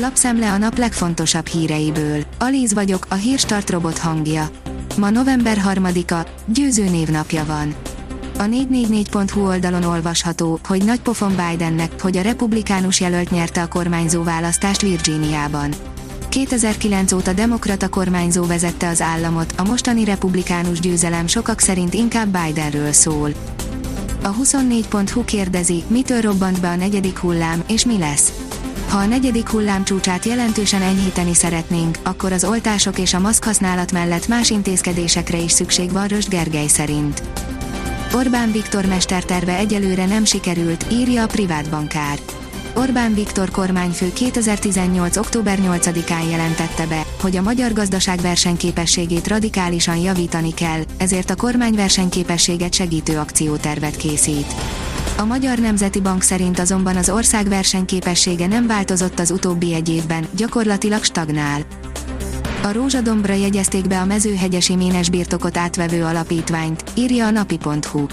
Lapszemle a nap legfontosabb híreiből. Alíz vagyok, a hírstart robot hangja. Ma november 3-a, győző névnapja van. A 444.hu oldalon olvasható, hogy nagy pofon Bidennek, hogy a republikánus jelölt nyerte a kormányzó választást Virginiában. 2009 óta demokrata kormányzó vezette az államot, a mostani republikánus győzelem sokak szerint inkább Bidenről szól. A 24.hu kérdezi, mitől robbant be a negyedik hullám, és mi lesz. Ha a negyedik hullám csúcsát jelentősen enyhíteni szeretnénk, akkor az oltások és a maszk használat mellett más intézkedésekre is szükség van Röst Gergely szerint. Orbán Viktor mesterterve egyelőre nem sikerült, írja a privát bankár. Orbán Viktor kormányfő 2018. október 8-án jelentette be, hogy a magyar gazdaság versenyképességét radikálisan javítani kell, ezért a kormány versenyképességet segítő akciótervet készít. A Magyar Nemzeti Bank szerint azonban az ország versenyképessége nem változott az utóbbi egy évben, gyakorlatilag stagnál. A Rózsadombra jegyezték be a mezőhegyesi ménes birtokot átvevő alapítványt, írja a napi.hu.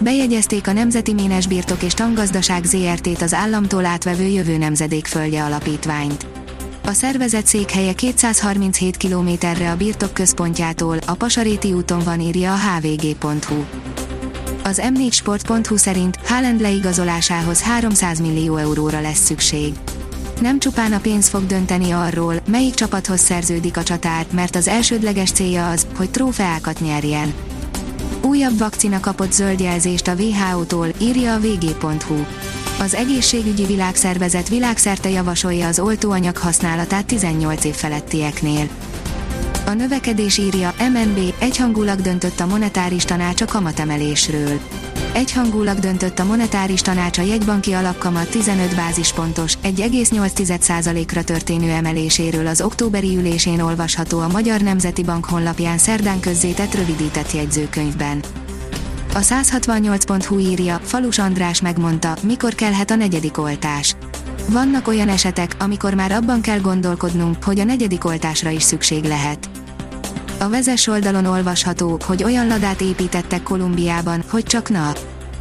Bejegyezték a Nemzeti Ménes Birtok és Tangazdaság ZRT-t az államtól átvevő jövő nemzedék földje alapítványt. A szervezet székhelye 237 kilométerre a birtok központjától, a Pasaréti úton van írja a hvg.hu. Az m4sport.hu szerint Haaland leigazolásához 300 millió euróra lesz szükség. Nem csupán a pénz fog dönteni arról, melyik csapathoz szerződik a csatár, mert az elsődleges célja az, hogy trófeákat nyerjen. Újabb vakcina kapott zöld jelzést a WHO-tól, írja a vg.hu. Az egészségügyi világszervezet világszerte javasolja az oltóanyag használatát 18 év felettieknél. A növekedés írja, MNB egyhangulag döntött a monetáris tanács a kamatemelésről. Egyhangulag döntött a monetáris tanács a jegybanki alapkamat 15 bázispontos, 1,8%-ra történő emeléséről az októberi ülésén olvasható a Magyar Nemzeti Bank honlapján szerdán közzétett rövidített jegyzőkönyvben. A 168.hu írja, Falus András megmondta, mikor kelhet a negyedik oltás. Vannak olyan esetek, amikor már abban kell gondolkodnunk, hogy a negyedik oltásra is szükség lehet. A vezes oldalon olvasható, hogy olyan ladát építettek Kolumbiában, hogy csak na.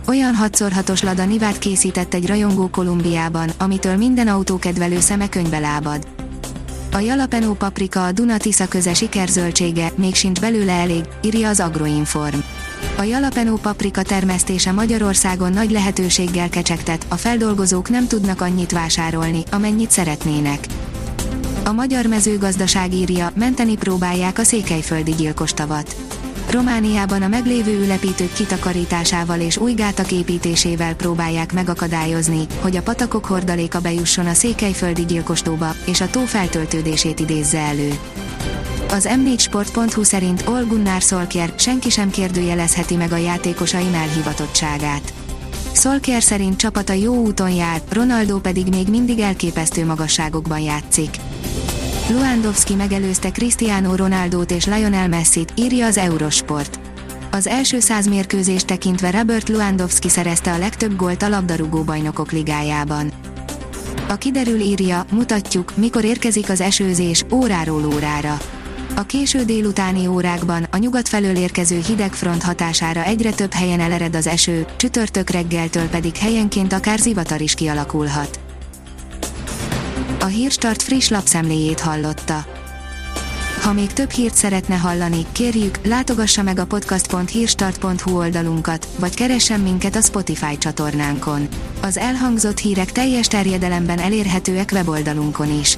Olyan 6x6-os lada nivát készített egy rajongó Kolumbiában, amitől minden autókedvelő szeme könybe lábad. A jalapeno paprika a Duna-Tisza köze sikerzöldsége, még sincs belőle elég, írja az Agroinform. A jalapeno paprika termesztése Magyarországon nagy lehetőséggel kecsegtet, a feldolgozók nem tudnak annyit vásárolni, amennyit szeretnének. A magyar mezőgazdaság írja, menteni próbálják a székelyföldi gyilkostavat. Romániában a meglévő ülepítők kitakarításával és új gátak építésével próbálják megakadályozni, hogy a patakok hordaléka bejusson a székelyföldi gyilkostóba, és a tó feltöltődését idézze elő. Az m4sport.hu szerint Ol Gunnar Solskjaer senki sem kérdőjelezheti meg a játékosaim elhivatottságát. Solskjaer szerint csapata jó úton jár, Ronaldo pedig még mindig elképesztő magasságokban játszik. Luandowski megelőzte Cristiano Ronaldót és Lionel Messit, írja az Eurosport. Az első száz mérkőzést tekintve Robert Luandowski szerezte a legtöbb gólt a labdarúgó bajnokok ligájában. A kiderül írja, mutatjuk, mikor érkezik az esőzés, óráról órára. A késő délutáni órákban, a nyugat felől érkező hideg front hatására egyre több helyen elered az eső, csütörtök reggeltől pedig helyenként akár zivatar is kialakulhat. A Hírstart friss lapszemléjét hallotta. Ha még több hírt szeretne hallani, kérjük, látogassa meg a podcast.hírstart.hu oldalunkat, vagy keressen minket a Spotify csatornánkon. Az elhangzott hírek teljes terjedelemben elérhetőek weboldalunkon is.